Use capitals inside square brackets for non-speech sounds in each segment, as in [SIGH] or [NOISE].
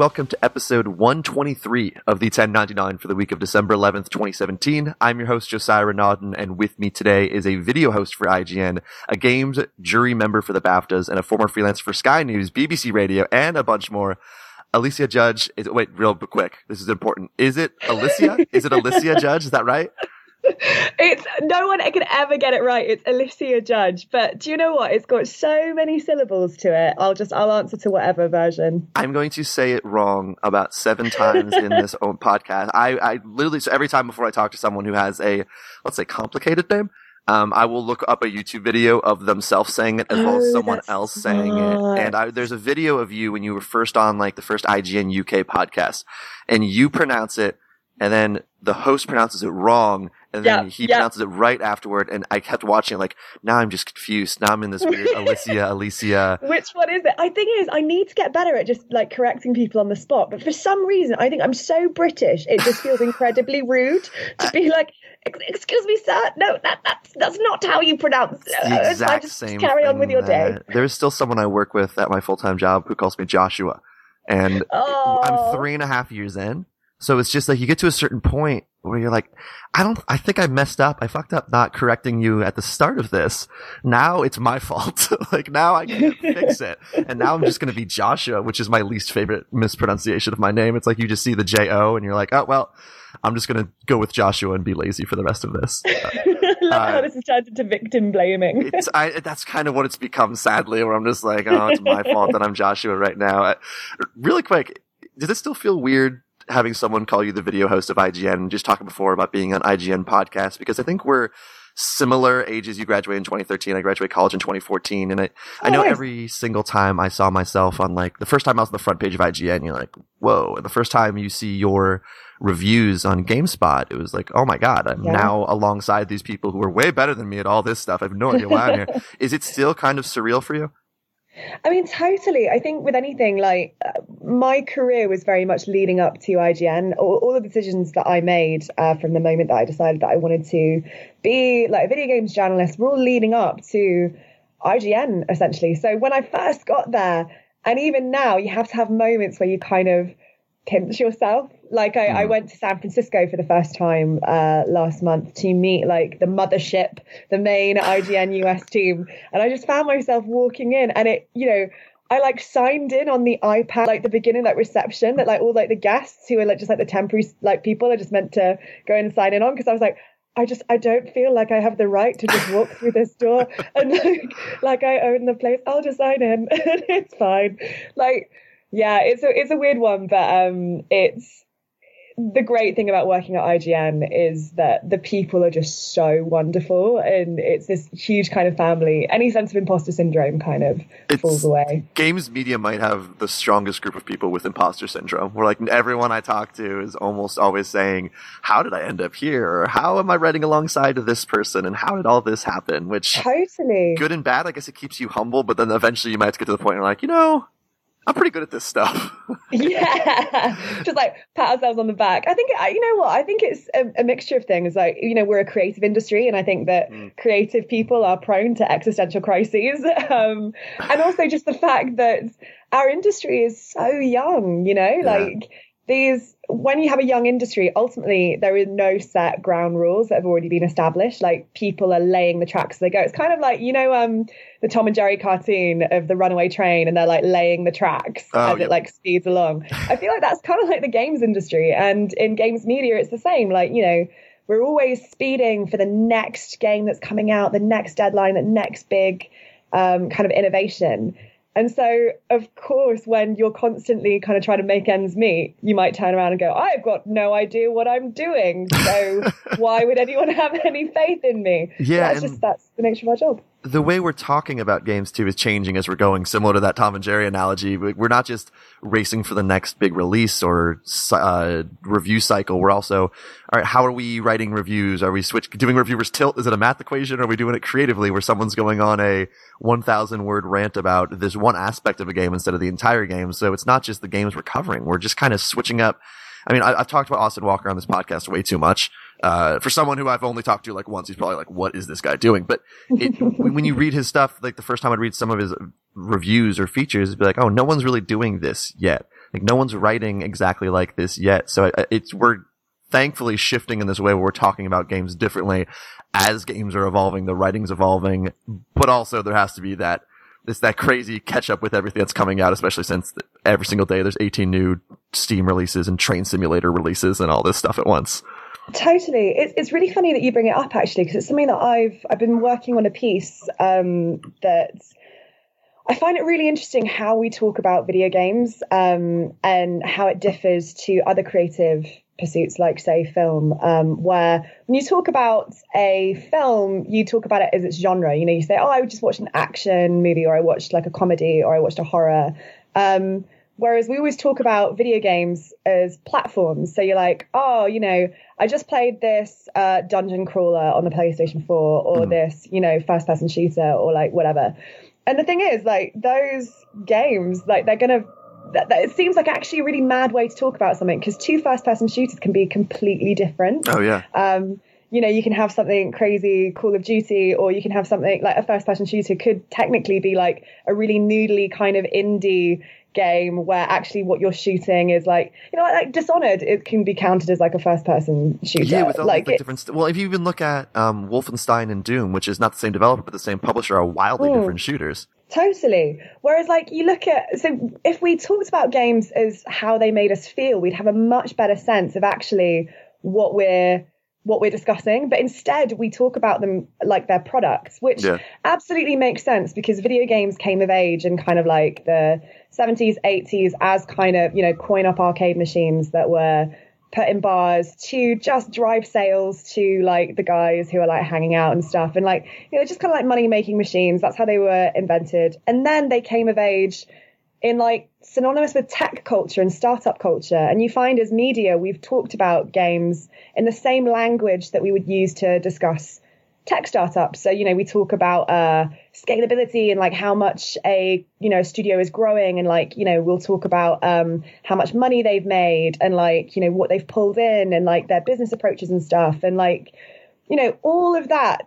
Welcome to episode 123 of the 1099 for the week of December 11th, 2017. I'm your host, Josiah Renaudin, and with me today is a video host for IGN, a games jury member for the BAFTAs, and a former freelancer for Sky News, BBC Radio, and a bunch more. Alysia Judge is, wait, real quick. This is important. Is it Alysia? is it Alysia Judge? Is that right? It's no one can ever get it right. It's Alysia Judge, but do you know what? It's got so many syllables to it. I'll just I'll answer to whatever version. I'm going to say it wrong about seven times in this own [LAUGHS] podcast. I, I literally so every time before I talk to someone who has a let's say complicated name, um, I will look up a YouTube video of themselves saying it as well as Oh, someone else saying it. And I, there's a video of you when you were first on like the first IGN UK podcast, and you pronounce it, and then the host pronounces it wrong, and then Yeah, he yeah. pronounces it right afterward. And I kept watching, like now I'm just confused. Now I'm in this weird [LAUGHS] Alysia, Alysia. Which one is it? I think it is. I need to get better at just like correcting people on the spot. But for some reason, I think I'm so British. It just feels [LAUGHS] incredibly rude to be like, "Excuse me, sir. No, that, that's that's not how you pronounce." it." the exact just same. Carry on with your day. There's still someone I work with at my full time job who calls me Joshua, and Oh, I'm three and a half years in. So it's just like you get to a certain point where you're like, I don't, I think I messed up. I fucked up not correcting you at the start of this. Now it's my [LAUGHS] fault. like now I can't fix it. And now I'm just going to be Joshua, which is my least favorite mispronunciation of my name. It's like you just see the J O and you're like, oh, well, I'm just going to go with Joshua and be lazy for the rest of this. [LAUGHS] I love uh, how this has turned into victim blaming. it's I that's kind of what it's become sadly where I'm just like oh it's my fault that I'm Joshua right now Uh, really quick does it still feel weird having someone call you the video host of IGN and just talking before about being on IGN podcast because I think we're similar ages you graduated in 2013 I graduated college in 2014 and I I Oh, know nice. every single time I saw myself on like the first time I was on the front page of IGN you're like whoa and the first time you see your reviews on GameSpot, it was like, oh my god, I'm Yeah. now alongside these people who are way better than me at all this stuff. I have no idea why I'm here. [LAUGHS] Is it still kind of surreal for you? I mean, totally. I think with anything, like uh, my career was very much leading up to IGN. All, all the decisions that I made uh, from the moment that I decided that I wanted to be like a video games journalist were all leading up to IGN, essentially. So when I first got there, and even now, you have to have moments where you kind of pinch yourself. Like I, I went to San Francisco for the first time uh, last month to meet like the mothership, the main IGN US team, and I just found myself walking in, and it, you know. I like signed in on the iPad, like the beginning, like reception that like all like the guests who are like just like the temporary like people are just meant to go in and sign in on because I was like, I just I don't feel like I have the right to just walk through this door [LAUGHS] and like like I own the place. I'll just sign in [LAUGHS] and it's fine. Like yeah, it's a it's a weird one, but um it's the great thing about working at IGN is that the people are just so wonderful and it's this huge kind of family. Any sense of imposter syndrome kind of It's- falls away. Games media might have the strongest group of people with imposter syndrome. Where like everyone I talk to is almost always saying, "How did I end up here?" or "How am I writing alongside of this person?" and "How did all this happen?" Which Totally. good and bad. I guess it keeps you humble, but then eventually you might get to the point where you're like, you know, I'm pretty good at this stuff. [LAUGHS] yeah just like pat ourselves on the back i think you know what i think it's a, a mixture of things like you know we're a creative industry and i think that Mm. creative people are prone to existential crises [LAUGHS] um and also just the fact that our industry is so young you know Yeah. like these when you have a young industry ultimately there is no set ground rules that have already been established. Like people are laying the tracks as they go. It's kind of like you know um the tom and jerry cartoon of the runaway train and they're like laying the tracks Oh, as yep. it like speeds along. I feel like that's kind of like the games industry. And in games media it's the same. Like you know we're always speeding for the next game that's coming out the next deadline the next big um, kind of innovation and so, of course, when you're constantly kind of trying to make ends meet, you might turn around and go, I've got no idea what I'm doing. So [LAUGHS] why would anyone have any faith in me? Yeah, That's just, that's the nature of our job. The way we're talking about games too is changing as we're going. Similar to that Tom and Jerry analogy, We- we're not just racing for the next big release or uh, review cycle. We're also, all right, how are we writing reviews? Are we switch doing reviewers tilt? Is it a math equation? Or are we doing it creatively where someone's going on a 1,000 word rant about this one aspect of a game instead of the entire game? So it's not just the games we're covering. We're just kind of switching up. I mean, I, I've talked about Austin Walker on this podcast way too much. Uh, for someone who I've only talked to like once, he's probably like, "What is this guy doing?" But it, [LAUGHS] when you read his stuff, like the first time I'd read some of his reviews or features, it'd be like, "Oh, no one's really doing this yet." Like no one's writing exactly like this yet. So it's, we're thankfully shifting in this way where we're talking about games differently as games are evolving, the writing's evolving, but also there has to be that it's that crazy catch up with everything that's coming out, especially since every single day there's 18 new Steam releases and train simulator releases and all this stuff at once. Totally, it's it's really funny that you bring it up actually because it's something that I've I've been working on a piece um, that I find it really interesting how we talk about video games um, and how it differs to other creative pursuits like say film um, where when you talk about a film you talk about it as its genre. You know you say oh i just watched an action movie or i watched like a comedy or i watched a horror. Um, whereas we always talk about video games as platforms so you're like oh you know i just played this uh, dungeon crawler on the playstation 4 or mm. this you know first person shooter or like whatever and the thing is like those games like they're gonna that, that, it seems like actually a really mad way to talk about something because two first person shooters can be completely different. Oh yeah. Um, you know, you can have something crazy, Call of Duty, or you can have something like a first person shooter could technically be like a really noodly kind of indie game where actually what you're shooting is like you know like Dishonored it can be counted as like a first person shooter yeah with all like the different st- well if you even look at um, Wolfenstein and Doom which is not the same developer but the same publisher are wildly mm. different shooters Totally. Whereas, like, you look at, so if we talked about games as how they made us feel, we'd have a much better sense of actually what we're what we're discussing but instead we talk about them like they're products which yeah. absolutely makes sense because video games came of age in kind of like the 70s 80s as kind of you know coin-op arcade machines that were put in bars to just drive sales to like the guys who are like hanging out and stuff. And like you know just kind of like money making machines. That's how they were invented. And then they came of age in like synonymous with tech culture and startup culture. And you find as media we've talked about games in the same language that we would use to discuss tech startups. So, you know, we talk about uh, scalability and like how much a, you know, studio is growing and like, you know, we'll talk about um, how much money they've made and like, you know, what they've pulled in and like their business approaches and stuff. And like, you know, all of that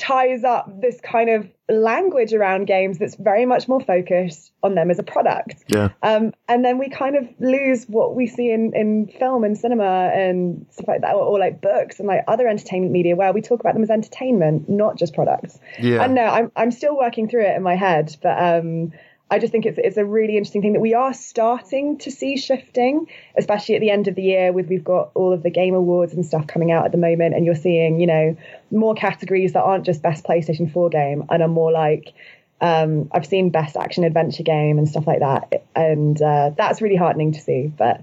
ties up this kind of language around games that's very much more focused on them as a product. Yeah. Um, and then we kind of lose what we see in, in film and cinema and stuff like that, or, or, like books and like other entertainment media where we talk about them as entertainment, not just products. Yeah. And no, I'm, I'm still working through it in my head, but, um, I just think it's it's a really interesting thing that we are starting to see shifting, especially at the end of the year with we've got all of the game awards and stuff coming out at the moment, and you're seeing you know more categories that aren't just best PlayStation 4 game and are more like um, I've seen best action adventure game and stuff like that, and uh, that's really heartening to see. But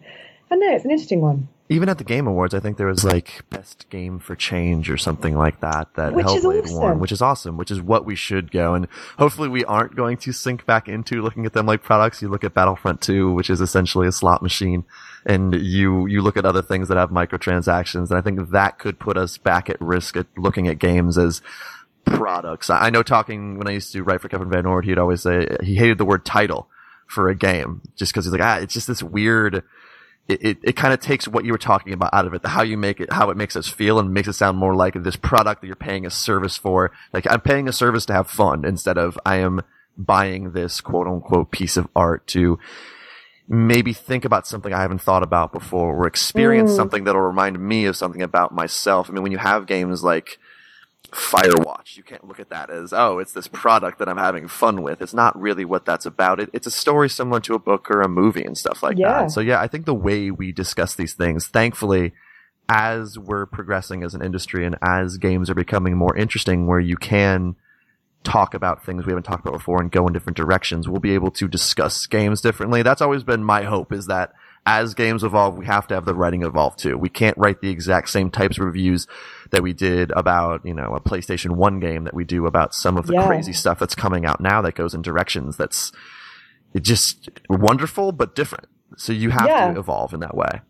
I know it's an interesting one even at the Game Awards, I think there was like best game for change or something like that that which Hellblade awesome. won, which is awesome, which is what we should go. And hopefully we aren't going to sink back into looking at them like products. You look at Battlefront 2, which is essentially a slot machine, and you, you look at other things that have microtransactions. And I think that could put us back at risk at looking at games as products. I know talking when I used to write for Kevin VanOrd, he'd always say he hated the word title for a game just because he's like, ah, it's just this weird, it, it, it kind of takes what you were talking about out of it, the how you make it, how it makes us feel and makes it sound more like this product that you're paying a service for. Like I'm paying a service to have fun instead of I am buying this quote unquote piece of art to maybe think about something I haven't thought about before or experience mm. something that'll remind me of something about myself. I mean, when you have games like, Firewatch. You can't look at that as, oh, it's this product that I'm having fun with. It's not really what that's about. It, it's a story similar to a book or a movie and stuff like yeah. that. So yeah, I think the way we discuss these things, thankfully, as we're progressing as an industry and as games are becoming more interesting where you can talk about things we haven't talked about before and go in different directions, we'll be able to discuss games differently. That's always been my hope is that as games evolve, we have to have the writing evolve too. We can't write the exact same types of reviews that we did about, you know, a PlayStation 1 game that we do about some of the yeah. crazy stuff that's coming out now that goes in directions that's just wonderful but different. So you have yeah. to evolve in that way.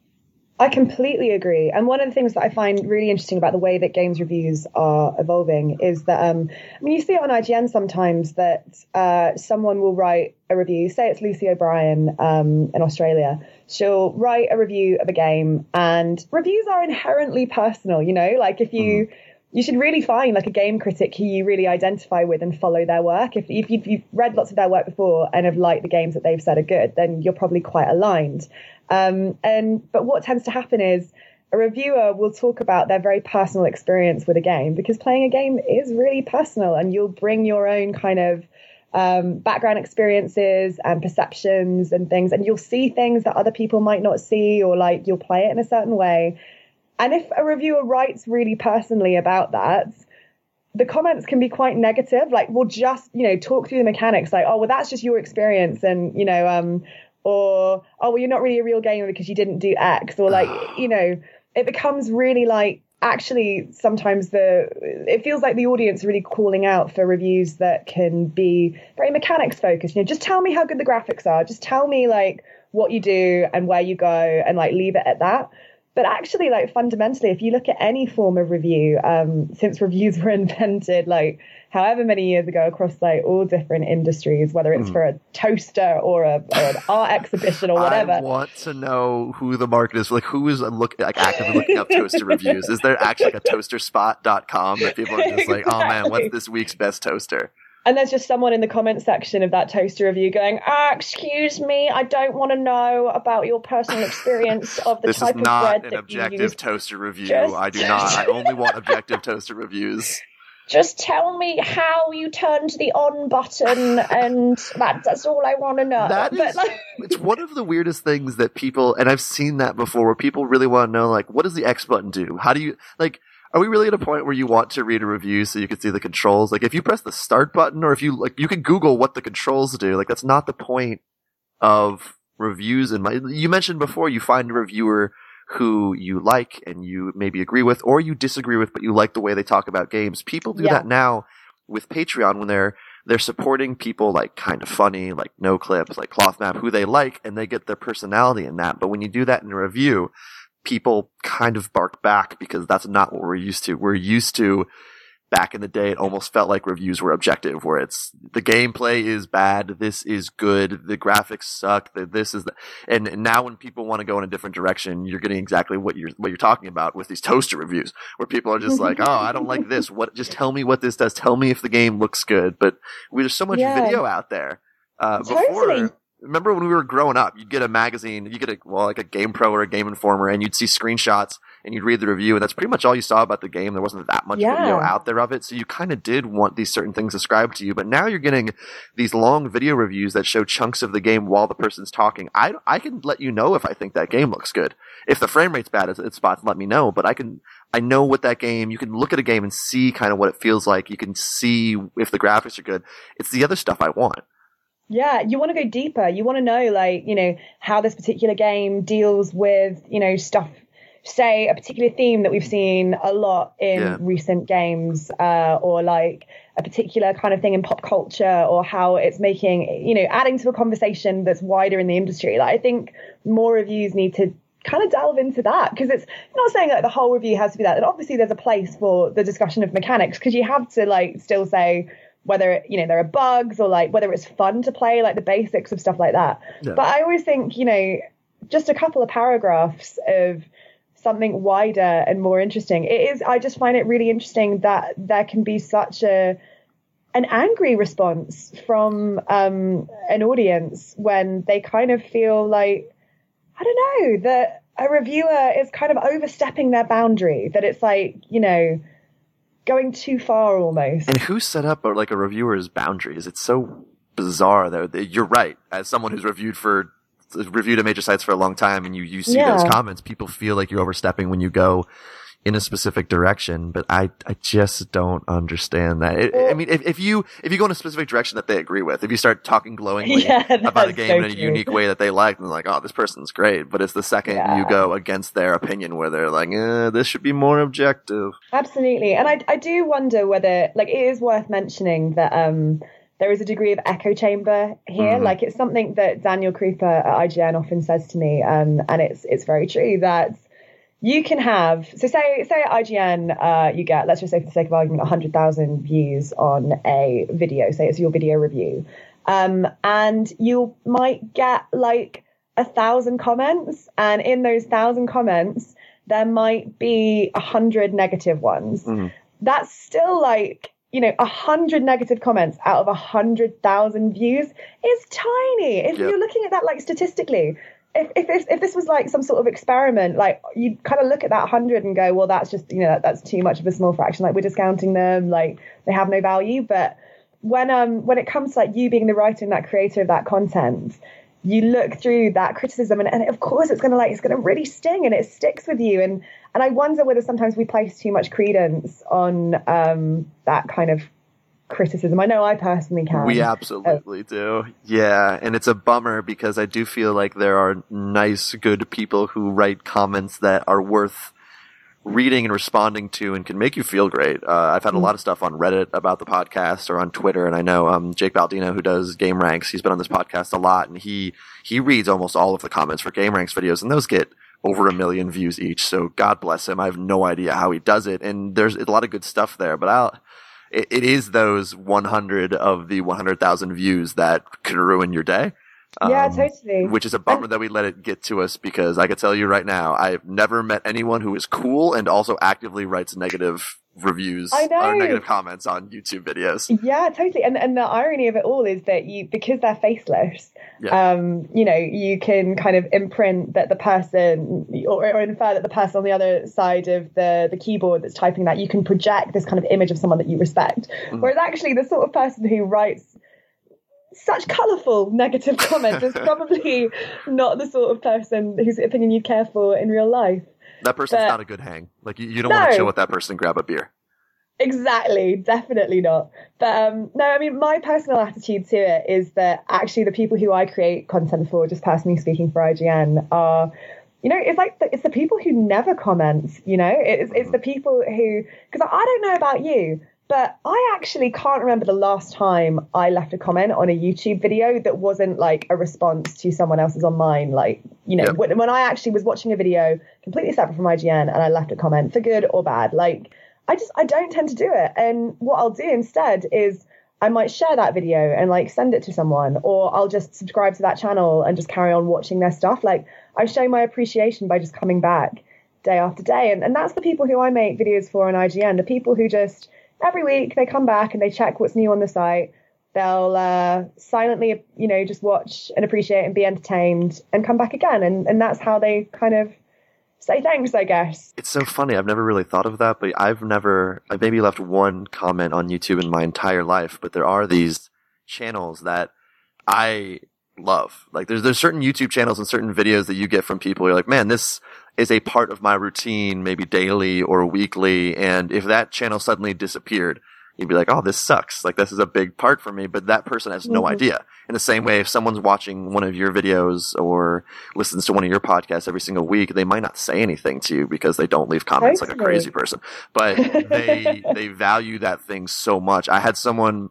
I completely agree. And one of the things that I find really interesting about the way that games reviews are evolving is that, um, I mean, you see it on IGN sometimes that uh, someone will write a review, say it's Lucy O'Brien um, in Australia. She'll write a review of a game, and reviews are inherently personal, you know? Like if you. Mm you should really find like a game critic who you really identify with and follow their work. If, if you've, read lots of their work before and have liked the games that they've said are good, then you're probably quite aligned. Um, and but what tends to happen is a reviewer will talk about their very personal experience with a game because playing a game is really personal, and you'll bring your own kind of um, background experiences and perceptions and things, and you'll see things that other people might not see, or like you'll play it in a certain way. And if a reviewer writes really personally about that, the comments can be quite negative. Like, we'll just, you know, talk through the mechanics, like, oh, well, that's just your experience, and you know, um, or oh, well, you're not really a real gamer because you didn't do X, or like, [SIGHS] you know, it becomes really like actually sometimes the it feels like the audience really calling out for reviews that can be very mechanics focused you know just tell me how good the graphics are just tell me like what you do and where you go and like leave it at that but actually like fundamentally if you look at any form of review um, since reviews were [LAUGHS] invented like however many years ago across like all different industries whether it's mm. for a toaster or, a, or an art [LAUGHS] exhibition or whatever i want to know who the market is like who is look, like actively looking up toaster [LAUGHS] reviews is there actually like a toasterspot.com that people are just like exactly. oh man what's this week's best toaster and there's just someone in the comment section of that toaster review going, ah, excuse me, I don't want to know about your personal experience of the type of bread that you use. This is not an objective toaster review. Just, I do not. I only want objective toaster reviews. [LAUGHS] Just tell me how you turned the on button, and that, that's all I want to know. That is, like, [LAUGHS] it's one of the weirdest things that people, and I've seen that before, where people really want to know, like, what does the X button do? How do you, like, are we really at a point where you want to read a review so you can see the controls? Like if you press the start button or if you like you can Google what the controls do. Like that's not the point of reviews in my you mentioned before you find a reviewer who you like and you maybe agree with or you disagree with but you like the way they talk about games. People do yeah. that now with Patreon when they're they're supporting people like kind of funny, like no clips, like cloth map, who they like, and they get their personality in that. But when you do that in a review, people kind of bark back because that's not what we're used to. We're used to back in the day, it almost felt like reviews were objective, where it's the gameplay is bad, this is good, the graphics suck, the, this is the, and, and now when people want to go in a different direction, you're getting exactly what you're what you're talking about with these toaster reviews, where people are just like, oh, I don't like this. What? Just tell me what this does. Tell me if the game looks good. But there's so much yeah. video out there. Uh, totally. before remember when we were growing up, you'd get a magazine, you get a, well, like a Game Pro or a Game Informer, and you'd see screenshots and you'd read the review, and that's pretty much all you saw about the game. There wasn't that much yeah. video out there of it, so you kind of did want these certain things described to you. But now you're getting these long video reviews that show chunks of the game while the person's talking. I, I can let you know if I think that game looks good. If the frame rate's bad at spots, let me know. But I can, I know what that game, you can look at a game and see kind of what it feels like. You can see if the graphics are good. It's the other stuff I want. Yeah, you want to go deeper. You want to know, like, you know, how this particular game deals with, you know, stuff, say, a particular theme that we've seen a lot in yeah. recent games, uh, or like a particular kind of thing in pop culture, or how it's making, you know, adding to a conversation that's wider in the industry. Like, I think more reviews need to kind of delve into that because it's not saying that the whole review has to be that. And obviously, there's a place for the discussion of mechanics because you have to, like, still say, whether you know there are bugs or like whether it's fun to play like the basics of stuff like that yeah. but i always think you know just a couple of paragraphs of something wider and more interesting it is i just find it really interesting that there can be such a an angry response from um, an audience when they kind of feel like i don't know that a reviewer is kind of overstepping their boundary that it's like you know going too far almost. And who set up uh, like a reviewer's boundaries? It's so bizarre though. You're right. As someone who's reviewed for reviewed at major sites for a long time and you, you see yeah. those comments, people feel like you're overstepping when you go in a specific direction, but I, I just don't understand that. It, I mean, if, if you, if you go in a specific direction that they agree with, if you start talking glowingly [LAUGHS] yeah, about a game so in a true. unique way that they like, and like, oh, this person's great. But it's the second yeah. you go against their opinion where they're like, eh, this should be more objective. Absolutely. And I, I do wonder whether, like, it is worth mentioning that, um, there is a degree of echo chamber here. Mm-hmm. Like it's something that Daniel Krupa at IGN often says to me, um, and it's it's very true that you can have so say say at IGN uh, you get let's just say for the sake of argument 100,000 views on a video say it's your video review um, and you might get like a thousand comments and in those thousand comments there might be a hundred negative ones mm-hmm. that's still like you know, a hundred negative comments out of a hundred thousand views is tiny. If yep. you're looking at that like statistically, if if this, if this was like some sort of experiment, like you kind of look at that hundred and go, well, that's just you know that, that's too much of a small fraction. Like we're discounting them, like they have no value. But when um when it comes to like you being the writer and that creator of that content, you look through that criticism and, and of course it's gonna like it's gonna really sting and it sticks with you and and I wonder whether sometimes we place too much credence on um, that kind of criticism. I know I personally can. We absolutely do. Yeah. And it's a bummer because I do feel like there are nice, good people who write comments that are worth reading and responding to and can make you feel great. Uh, I've had a mm. lot of stuff on Reddit about the podcast or on Twitter. And I know, um, Jake Baldino, who does Gameranx, he's been on this podcast a lot and he, he reads almost all of the comments for Gameranx videos and those get over a million views each. So God bless him. I have no idea how he does it. And there's a lot of good stuff there, but I'll, it, it is those 100 of the 100,000 views that can ruin your day. Yeah, um, totally. Which is a bummer and, that we let it get to us because I can tell you right now, I've never met anyone who is cool and also actively writes negative reviews or negative comments on YouTube videos. Yeah, totally. And and the irony of it all is that you because they're faceless, yeah. um, you know, you can kind of imprint that the person or, or, infer that the person on the other side of the the keyboard that's typing that you can project this kind of image of someone that you respect. Mm. Whereas actually the sort of person who writes such colourful negative [LAUGHS] comments is probably not the sort of person whose opinion you care for in real life. That person's but, not a good hang. Like you, you don't no, want to chill with that person and grab a beer. Exactly, definitely not. But um, no, I mean, my personal attitude to it is that actually the people who I create content for, just personally speaking for IGN, are you know, it's like the, it's the people who never comment. You know, it's it's the people who because I don't know about you, but I actually can't remember the last time I left a comment on a YouTube video that wasn't like a response to someone else's on mine. Like, you know, when, when I actually was watching a video completely separate from IGN and I left a comment for good or bad, like, I just, I don't tend to do it. And what I'll do instead is I might share that video and like send it to someone, or I'll just subscribe to that channel and just carry on watching their stuff. Like, I show my appreciation by just coming back day after day. And, and that's the people who I make videos for on IGN, the people who just, every week they come back and they check what's new on the site. They'll uh, silently, you know, just watch and appreciate and be entertained and come back again. And, and that's how they kind of say thanks, I guess. It's so funny. I've never really thought of that, but I've never, I've maybe left one comment on YouTube in my entire life, but there are these channels that I love. Like there's, there's certain YouTube channels and certain videos that you get from people. You're like, man, this, is a part of my routine, maybe daily or weekly. And if that channel suddenly disappeared, you'd be like, oh, this sucks. Like this is a big part for me, but that person has no mm-hmm. idea. In the same way, if someone's watching one of your videos or listens to one of your podcasts every single week, they might not say anything to you because they don't leave comments like a crazy person, but [LAUGHS] they, they value that thing so much. I had someone,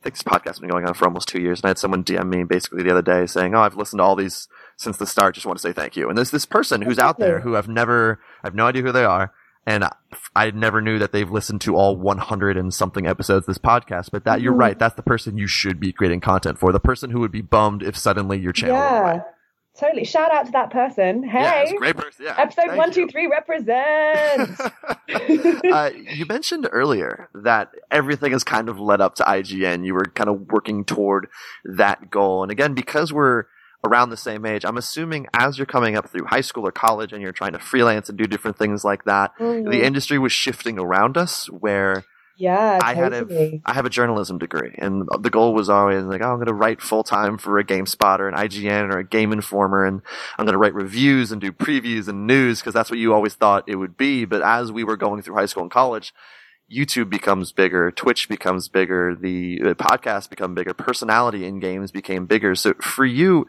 I think this podcast has been going on for almost two years and I had someone DM me basically the other day saying, oh, I've listened to all these since the start. Just want to say thank you. And there's this person who's out there who I've never, I have no idea who they are. And I never knew that they've listened to all 100 and something episodes of this podcast. But that mm-hmm. you're right. That's the person you should be creating content for. The person who would be bummed if suddenly your channel yeah. Totally. Shout out to that person. Hey. Yeah, great person. Yeah. Episode one, two, three represent. [LAUGHS] uh, you mentioned earlier that everything has kind of led up to IGN. You were kind of working toward that goal. And again, because we're around the same age. I'm assuming as you're coming up through high school or college and you're trying to freelance and do different things like that, mm-hmm. the industry was shifting around us where yeah, I totally. had a I have a journalism degree, and the goal was always like, oh, I'm going to write full time for a GameSpot or an IGN or a Game Informer, and I'm going to write reviews and do previews and news because that's what you always thought it would be. But as we were going through high school and college, YouTube becomes bigger, Twitch becomes bigger, the, the podcasts become bigger, personality in games became bigger. So for you,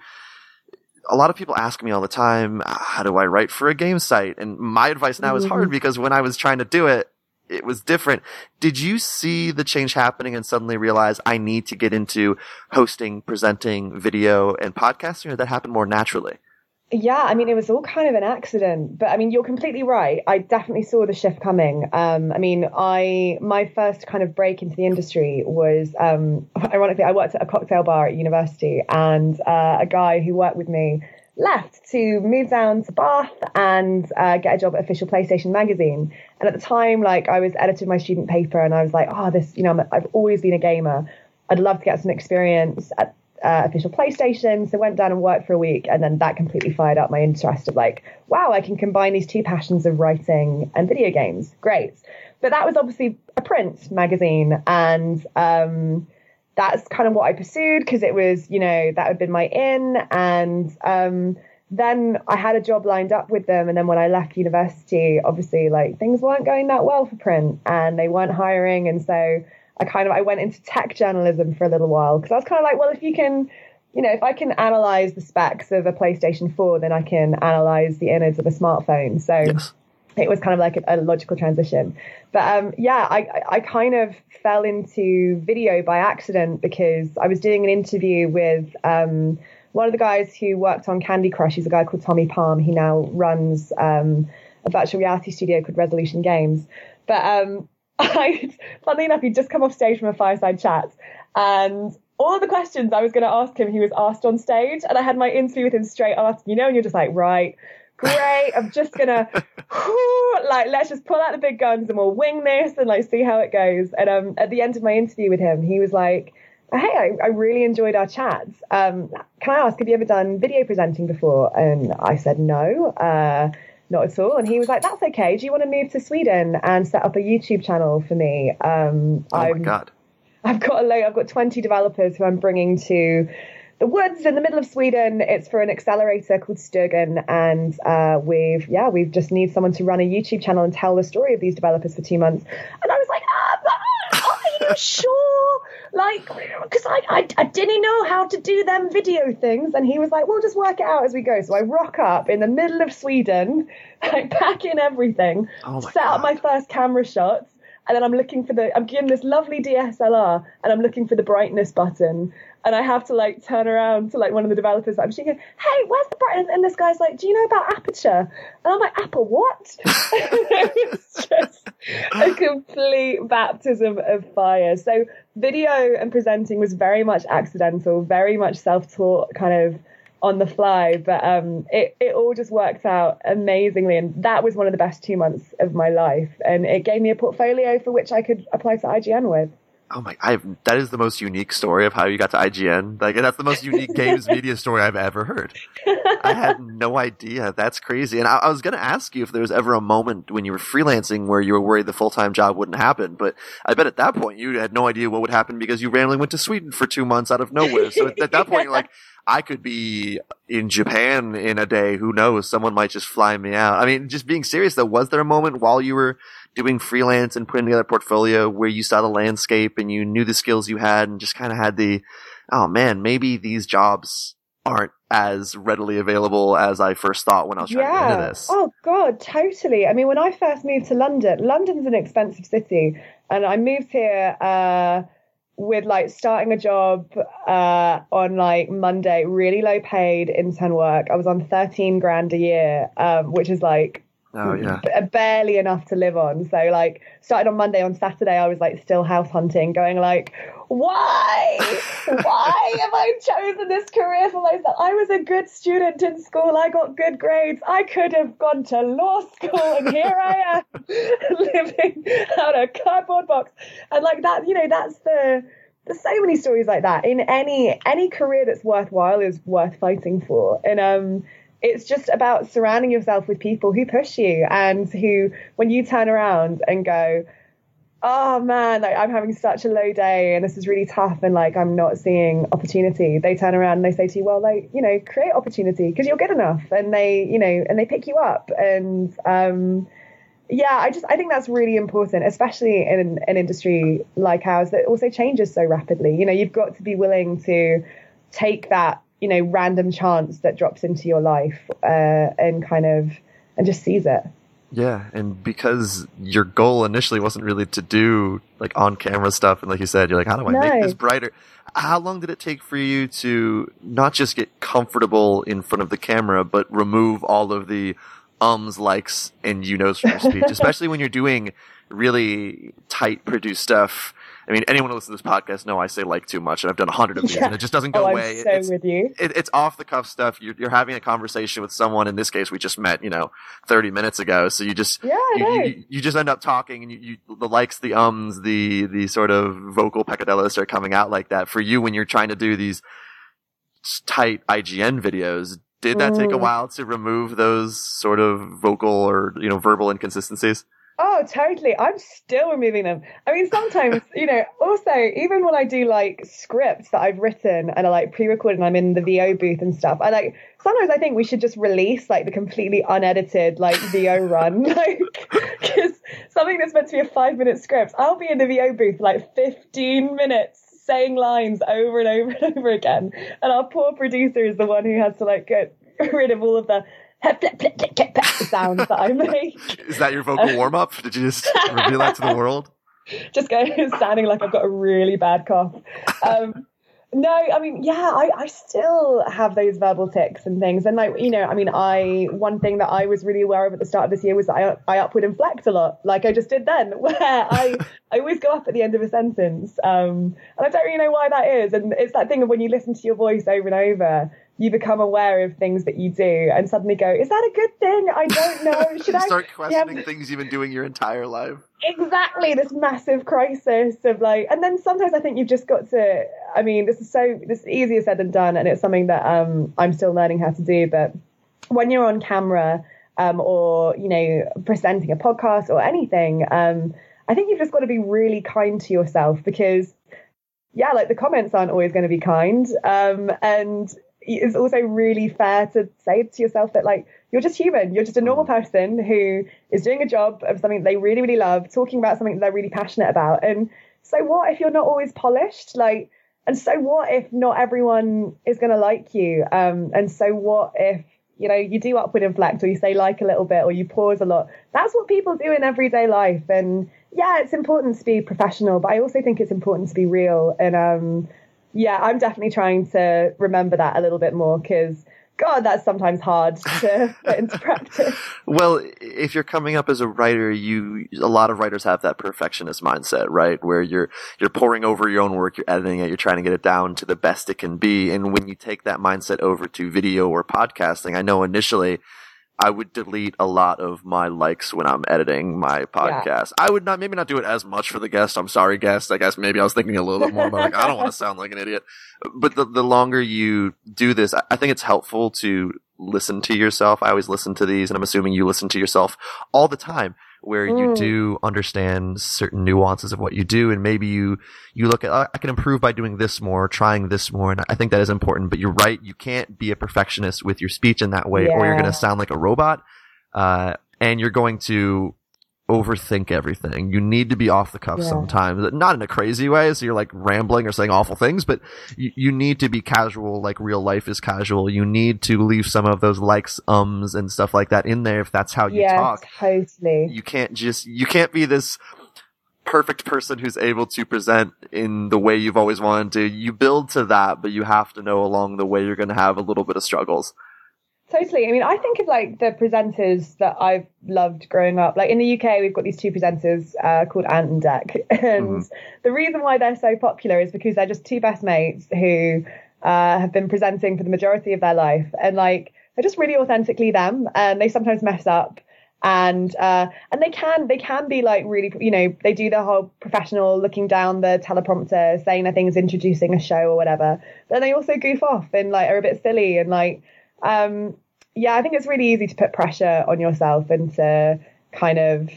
a lot of people ask me all the time, how do I write for a game site? And my advice now mm-hmm. is hard mm-hmm. because when I was trying to do it, it was different. Did you see the change happening and suddenly realize I need to get into hosting, presenting, video, and podcasting, or that happened more naturally? Yeah, I mean, it was all kind of an accident, but I mean, you're completely right. I definitely saw the shift coming. Um, I mean, I my first kind of break into the industry was, um, [LAUGHS] ironically, I worked at a cocktail bar at university, and uh, a guy who worked with me left to move down to Bath and uh, get a job at Official PlayStation Magazine. And at the time, like I was editing my student paper, and I was like, oh, this, you know, I've always been a gamer. I'd love to get some experience at uh, official PlayStation. So went down and worked for a week, and then that completely fired up my interest of like, wow, I can combine these two passions of writing and video games. Great. But that was obviously a print magazine, and um, that's kind of what I pursued because it was, you know, that had been my in. And um, then I had a job lined up with them. And then when I left university, obviously, like things weren't going that well for print and they weren't hiring. And so I kind of I went into tech journalism for a little while because I was kind of like, well, if you can, you know, if I can analyze the specs of a PlayStation 4, then I can analyze the innards of a smartphone. So. Yes it was kind of like a, a logical transition. But um, yeah, I, I kind of fell into video by accident because I was doing an interview with um, one of the guys who worked on Candy Crush. He's a guy called Tommy Palm. He now runs um, a virtual reality studio called Resolution Games. But um, [LAUGHS] I, funnily enough, he'd just come off stage from a fireside chat and all of the questions I was going to ask him, he was asked on stage, and I had my interview with him straight after. You know, and you're just like, right, great. I'm just gonna whoo, like let's just pull out the big guns and we'll wing this and like see how it goes. And um, at the end of my interview with him, he was like, "Hey, I, I really enjoyed our chats. Um, can I ask, have you ever done video presenting before?" And I said no. Uh, not at all. And he was like, "That's okay. Do you want to move to Sweden and set up a YouTube channel for me?" Um, oh my I'm, god! I've got a load. I've got 20 developers who I'm bringing to the woods in the middle of Sweden. It's for an accelerator called Stugan, and uh, we've yeah we've just need someone to run a YouTube channel and tell the story of these developers for two months. And I was like, ah, are you [LAUGHS] sure? Like, because I, I I didn't know how to do them video things, and he was like, we'll just work it out as we go. So I rock up in the middle of Sweden, [LAUGHS] like pack in everything, oh set God. up my first camera shots and then I'm looking for the I'm given this lovely DSLR and I'm looking for the brightness button and I have to like turn around to like one of the developers that I'm seeing, hey, where's the brightness? And this guy's like, do you know about aperture? And I'm like, Apple what? [LAUGHS] it's just a complete baptism of fire. So video and presenting was very much accidental, very much self-taught kind of on the fly, but um, it, it all just worked out amazingly. And that was one of the best two months of my life. And it gave me a portfolio for which I could apply to IGN with. Oh my! I that is the most unique story of how you got to IGN. Like that's the most unique games [LAUGHS] media story I've ever heard. I had no idea. That's crazy. And I, I was going to ask you if there was ever a moment when you were freelancing where you were worried the full time job wouldn't happen. But I bet at that point you had no idea what would happen because you randomly went to Sweden for two months out of nowhere. So at, at that point, you're like, [LAUGHS] I could be in Japan in a day. Who knows? Someone might just fly me out. I mean, just being serious though, was there a moment while you were doing freelance and putting together a portfolio where you saw the landscape and you knew the skills you had and just kind of had the, oh man, maybe these jobs aren't as readily available as I first thought when I was trying yeah. to get into this. Oh god, totally. I mean, when I first moved to London, London's an expensive city, and I moved here uh, with like starting a job uh, on like Monday, really low paid intern work. I was on thirteen grand a year, um, which is like Oh yeah. barely enough to live on. So like started on Monday on Saturday I was like still house hunting, going like, Why? Why have I chosen this career for myself? I was a good student in school, I got good grades. I could have gone to law school and here I am [LAUGHS] living out a cardboard box. And like that, you know, that's the there's so many stories like that in any any career that's worthwhile is worth fighting for. And um it's just about surrounding yourself with people who push you and who, when you turn around and go, oh man, like I'm having such a low day and this is really tough and like I'm not seeing opportunity. They turn around and they say to you, well, like, you know, create opportunity because you're good enough and they, you know, and they pick you up. And, um, yeah, I just, I think that's really important, especially in an industry like ours that also changes so rapidly. You know, you've got to be willing to take that you know random chance that drops into your life uh, and kind of and just sees it yeah and because your goal initially wasn't really to do like on camera stuff and like you said you're like how do i no. make this brighter how long did it take for you to not just get comfortable in front of the camera but remove all of the ums likes and you knows from your speech [LAUGHS] especially when you're doing really tight produced stuff I mean, anyone who listens to this podcast know I say like too much, and I've done a hundred of these, Yeah. and it just doesn't go [LAUGHS] oh, away. So it's, with you. it, it's off the cuff stuff. You're, you're having a conversation with someone. In this case, we just met, you know, 30 minutes ago. So you just, Yeah, you, you, you just end up talking and you, you, the likes, the ums, the, the sort of vocal peccadillos are coming out like that for you when you're trying to do these tight IGN videos. Did that take a Mm. while to remove those sort of vocal or, you know, verbal inconsistencies? Oh, totally. I'm still removing them. I mean, sometimes, you know, [LAUGHS] also, even when I do like scripts that I've written and are like pre recorded and I'm in the VO booth and stuff, I like, sometimes I think we should just release like the completely unedited like VO run. [LAUGHS] Like, because something that's meant to be a five minute script, I'll be in the VO booth for like 15 minutes saying lines over and over and over again. And our poor producer is the one who has to like get [LAUGHS] rid of all of the sounds that I [LAUGHS] make. Is that your vocal warm up? Did you just reveal that to the world? [LAUGHS] just go [LAUGHS] sounding like I've got a really bad cough. Um, no, I mean, yeah, I, I still have those verbal tics and things. And like, you know, I mean, I, one thing that I was really aware of at the start of this year was that I, I upward inflect a lot, like I just did then, where I, I always go up at the end of a sentence. Um, and I don't really know why that is. And it's that thing of when you listen to your voice over and over, you become aware of things that you do and suddenly go, is that a good thing? I don't [LAUGHS] know. Should I start Yeah. questioning [LAUGHS] things you've been doing your entire life. exactly this massive crisis of like and then sometimes i think you've just got to i mean this is so this is easier said than done and it's something that um i'm still learning how to do but when you're on camera um or you know presenting a podcast or anything um i think you've just got to be really kind to yourself because yeah like the comments aren't always going to be kind um and it's also really fair to say to yourself that like you're just human. You're just a normal person who is doing a job of something they really really love talking about something they're really passionate about. And so what if you're not always polished? Like and so what if not everyone is going to like you? Um and so what if you know you do upward inflect or you say like a little bit or you pause a lot? That's what people do in everyday life. And yeah it's important to be professional but i also think it's important to be real. And um yeah i'm definitely trying to remember that a little bit more because god that's sometimes hard to put into [LAUGHS] practice Well, if you're coming up as a writer, you a lot of writers have that perfectionist mindset, right? Where you're you're pouring over your own work, you're editing it, you're trying to get it down to the best it can be. And when you take that mindset over to video or podcasting, I know initially I would delete a lot of my likes when I'm editing my podcast. I would not maybe not do it as much for the guest. I'm sorry, guest. I guess maybe I was thinking a little bit more about like I don't want to [LAUGHS] sound like an idiot. But the the longer you do this, I I think it's helpful to listen to yourself. I always listen to these, and I'm assuming you listen to yourself all the time, where you Mm. do understand certain nuances of what you do, and maybe you you look at "Oh, I can improve by doing this more, trying this more, and I think that is important. But you're right, you can't be a perfectionist with your speech in that way, or you're going to sound like a robot, uh, and you're going to overthink everything. You need to be off the cuff Yeah. sometimes, not in a crazy way, so you're like rambling or saying awful things, but you, you need to be casual, like real life is casual. You need to leave some of those likes, ums, and stuff like that in there if that's how you yeah talk. totally You can't just, you can't be this perfect person who's able to present in the way you've always wanted to. You build to that, but you have to know along the way you're going to have a little bit of struggles. Totally. I mean, I think of like the presenters that I've loved growing up. Like in the UK, we've got these two presenters uh, called Ant and Dec. [LAUGHS] And the reason why they're so popular is because they're just two best mates who uh, have been presenting for the majority of their life. And like, they're just really authentically them. And they sometimes mess up. And uh, and they can they can be like really you know they do the whole professional looking down the teleprompter saying their things introducing a show or whatever but then they also goof off and like are a bit silly and like um, yeah, I think it's really easy to put pressure on yourself and to kind of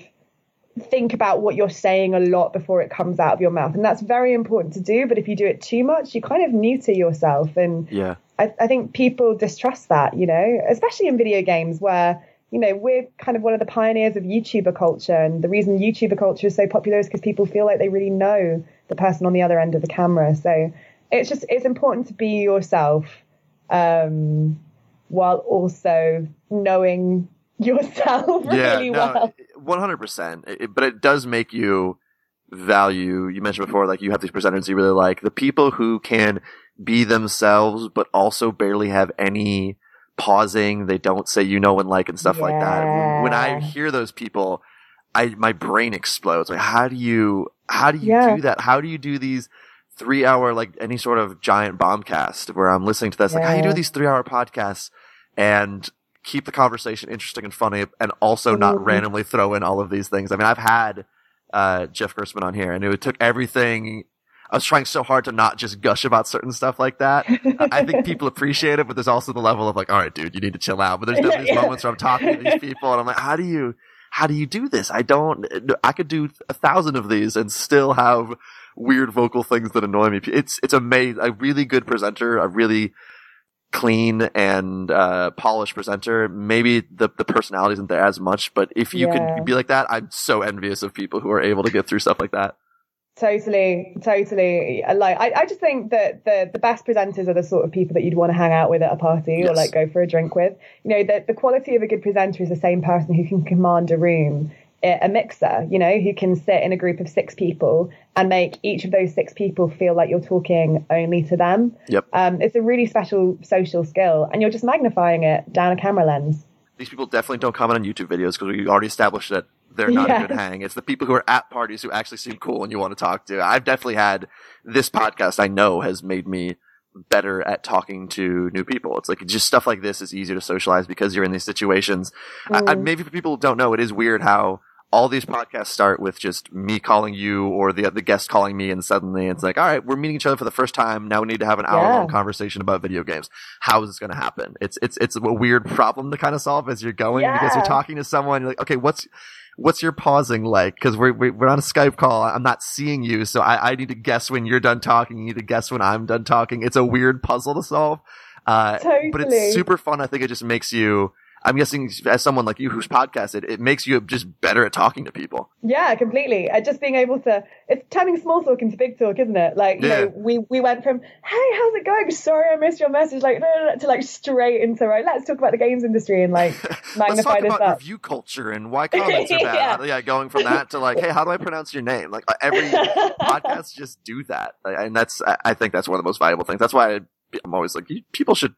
think about what you're saying a lot before it comes out of your mouth. And that's very important to do. But if you do it too much, you kind of neuter yourself. And Yeah. I, I think people distrust that, you know, especially in video games where, you know, we're kind of one of the pioneers of YouTuber culture. And the reason YouTuber culture is so popular is because people feel like they really know the person on the other end of the camera. So it's just, it's important to be yourself. Um, while also knowing [LAUGHS] yourself really well. one hundred percent. But it does make you value. You mentioned before, like you have these presenters you really like. The people who can be themselves, but also barely have any pausing. They don't say you know and like and stuff like that. When I hear those people, I my brain explodes. Like, how do you? how do you Yeah. do that? How do you do these three hour, like any sort of giant bombcast where I'm listening to this? Like, how do you do these three hour podcasts and keep the conversation interesting and funny and also not Mhm. randomly throw in all of these things? I mean, I've had, uh, Jeff Gerstmann on here and it took everything. I was trying so hard to not just gush about certain stuff like that. I think [LAUGHS] people appreciate it, but there's also the level of like, all right, dude, you need to chill out. But there's definitely these [LAUGHS] moments where I'm talking to these people and I'm like, how do you, how do you do this? I don't, I could do a thousand of these and still have weird vocal things that annoy me. It's, it's amazing. A really good presenter, a really clean and, uh, polished presenter. Maybe the, the personality isn't there as much, but if you Yeah. could be like that, I'm so envious of people who are able to get through stuff like that. Totally, totally. Like, I, I just think that the the best presenters are the sort of people that you'd want to hang out with at a party or like go for a drink with. You know, the the quality of a good presenter is the same person who can command a room, a mixer. You know, who can sit in a group of six people and make each of those six people feel like you're talking only to them. Yep. Um, it's a really special social skill, and you're just magnifying it down a camera lens. these people definitely don't comment on YouTube videos because we already established that they're not a good hang. It's the people who are at parties who actually seem cool and you want to talk to. I've definitely had this podcast I know has made me better at talking to new people. It's like just stuff like this is easier to socialize because you're in these situations. I, I, Mm. maybe people don't know, it is weird how all these podcasts start with just me calling you or the the guest calling me, and suddenly it's like, all right, we're meeting each other for the first time. Now we need to have an hour long Yeah. conversation about video games. How is this going to happen? It's it's it's a weird problem to kind of solve as you're going because you're talking to someone. You're like, okay, what's what's your pausing like? Because we're we- we're on a Skype call. I'm not seeing you, so I, I need to guess when you're done talking. You need to guess when I'm done talking. It's a weird puzzle to solve. Uh, but it's super fun. I think it just makes you. I'm guessing as someone like you who's podcasted, it makes you just better at talking to people. Yeah, completely. Just being able to, it's turning small talk into big talk, isn't it? Like, you Yeah. know, we, we went from, hey, how's it going? Sorry, I missed your message. Like, to like straight into, right, let's talk about the games industry and like [LAUGHS] magnify talk this about up. review culture and why comments are [LAUGHS] bad. Yeah. yeah. going from that to like, hey, how do I pronounce your name? Like uh, every [LAUGHS] podcast, just do that, Like, and that's I- I think that's one of the most valuable things. That's why I, I'm always like, people should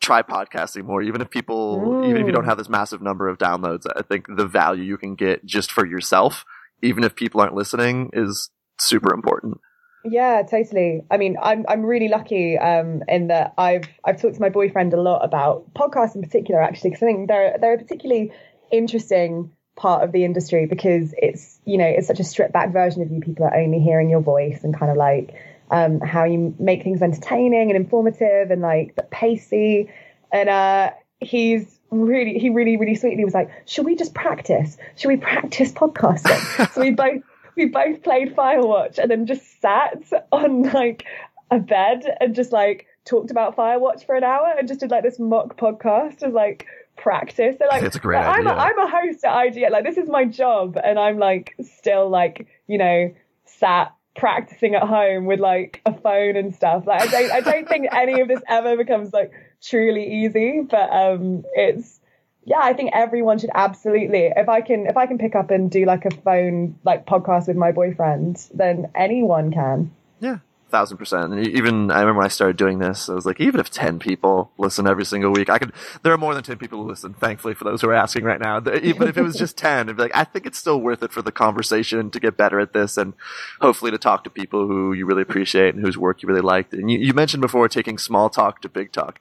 try podcasting more, even if people, even if you don't have this massive number of downloads. I think the value you can get just for yourself, even if people aren't listening, is super important. Yeah, totally. I mean, I'm I'm really lucky um, in that I've I've talked to my boyfriend a lot about podcasts in particular, actually, because I think they're they're a particularly interesting part of the industry because it's you know it's such a stripped back version of you. People are only hearing your voice and kind of like um, how you make things entertaining and informative and like but pacey. And uh, he's really he really really sweetly was like, should we just practice? Should we practice podcasting? [LAUGHS] so we both we both played Firewatch and then just sat on like a bed and just like talked about Firewatch for an hour and just did like this mock podcast as like practice. So like It's a great like, I'm, a. I'm a host at IGN. Like this is my job and I'm like still like, you know, sat practicing at home with like a phone and stuff. Like I don't I don't think any of this ever becomes like truly easy, but um it's yeah, I think everyone should absolutely. If I can, if I can pick up and do like a phone like podcast with my boyfriend, then anyone can. Yeah, thousand percent. And even I remember when I started doing this, I was like, even if ten people listen every single week, I could. There are more than ten people who listen. Thankfully, for those who are asking right now, even if it was just [LAUGHS] ten, it'd be like, I think it's still worth it for the conversation to get better at this, and hopefully to talk to people who you really appreciate and whose work you really liked. And you, you mentioned before taking small talk to big talk.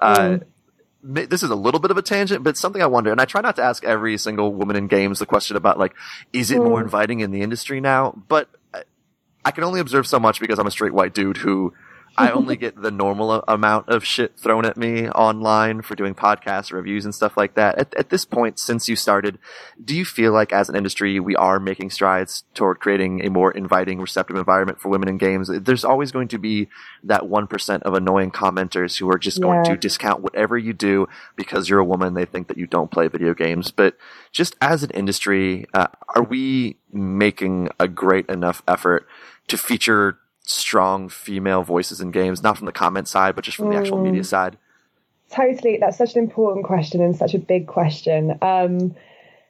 Uh, Mm. ma- this is a little bit of a tangent, but something I wonder, and I try not to ask every single woman in games the question about like, is it more Mm. inviting in the industry now? But I- can only observe so much because I'm a straight white dude who I only [LAUGHS] get the normal amount of shit thrown at me online for doing podcasts, reviews, and stuff like that. At, at this point, since you started, do you feel like as an industry we are making strides toward creating a more inviting, receptive environment for women in games? There's always going to be that one percent of annoying commenters who are just going to discount whatever you do because you're a woman. They think that you don't play video games, but just as an industry, uh, are we making a great enough effort to feature strong female voices in games, not from the comment side, but just from the actual Mm. media side? Totally, that's such an important question and such a big question. Um,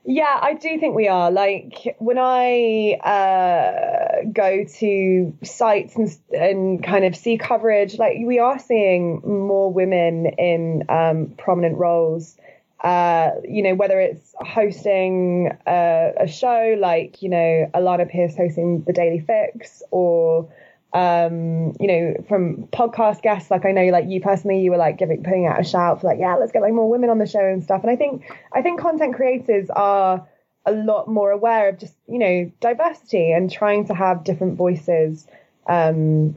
yeah, I do think we are. Like when I uh, go to sites and, and kind of see coverage, like we are seeing more women in um, prominent roles. Uh, you know, whether it's hosting a, a, show like, you know, Alana Pierce hosting the Daily Fix or, um, you know, from podcast guests, like I know, like you personally, you were like giving, putting out a shout for like, yeah, let's get like more women on the show and stuff. And I think, I think content creators are a lot more aware of just, you know, diversity and trying to have different voices, um,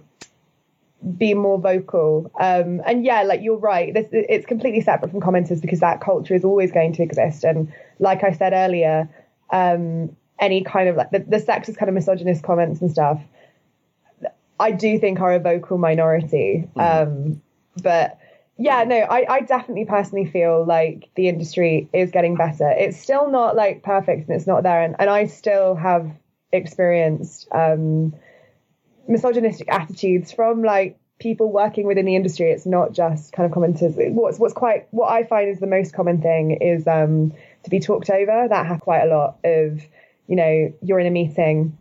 be more vocal. Um, and yeah, like you're right. This it's completely separate from commenters because that culture is always going to exist. And like I said earlier, um, any kind of like the, the sexist kind of misogynist comments and stuff, I do think are a vocal minority. Mm. Um, but yeah, no, I, I definitely personally feel like the industry is getting better. It's still not like perfect and it's not there. And, and I still have experienced um, misogynistic attitudes from like people working within the industry. It's not just kind of commenters. What's what's quite what I find is the most common thing is um, to be talked over. That happens quite a lot. Of you know you're in a meeting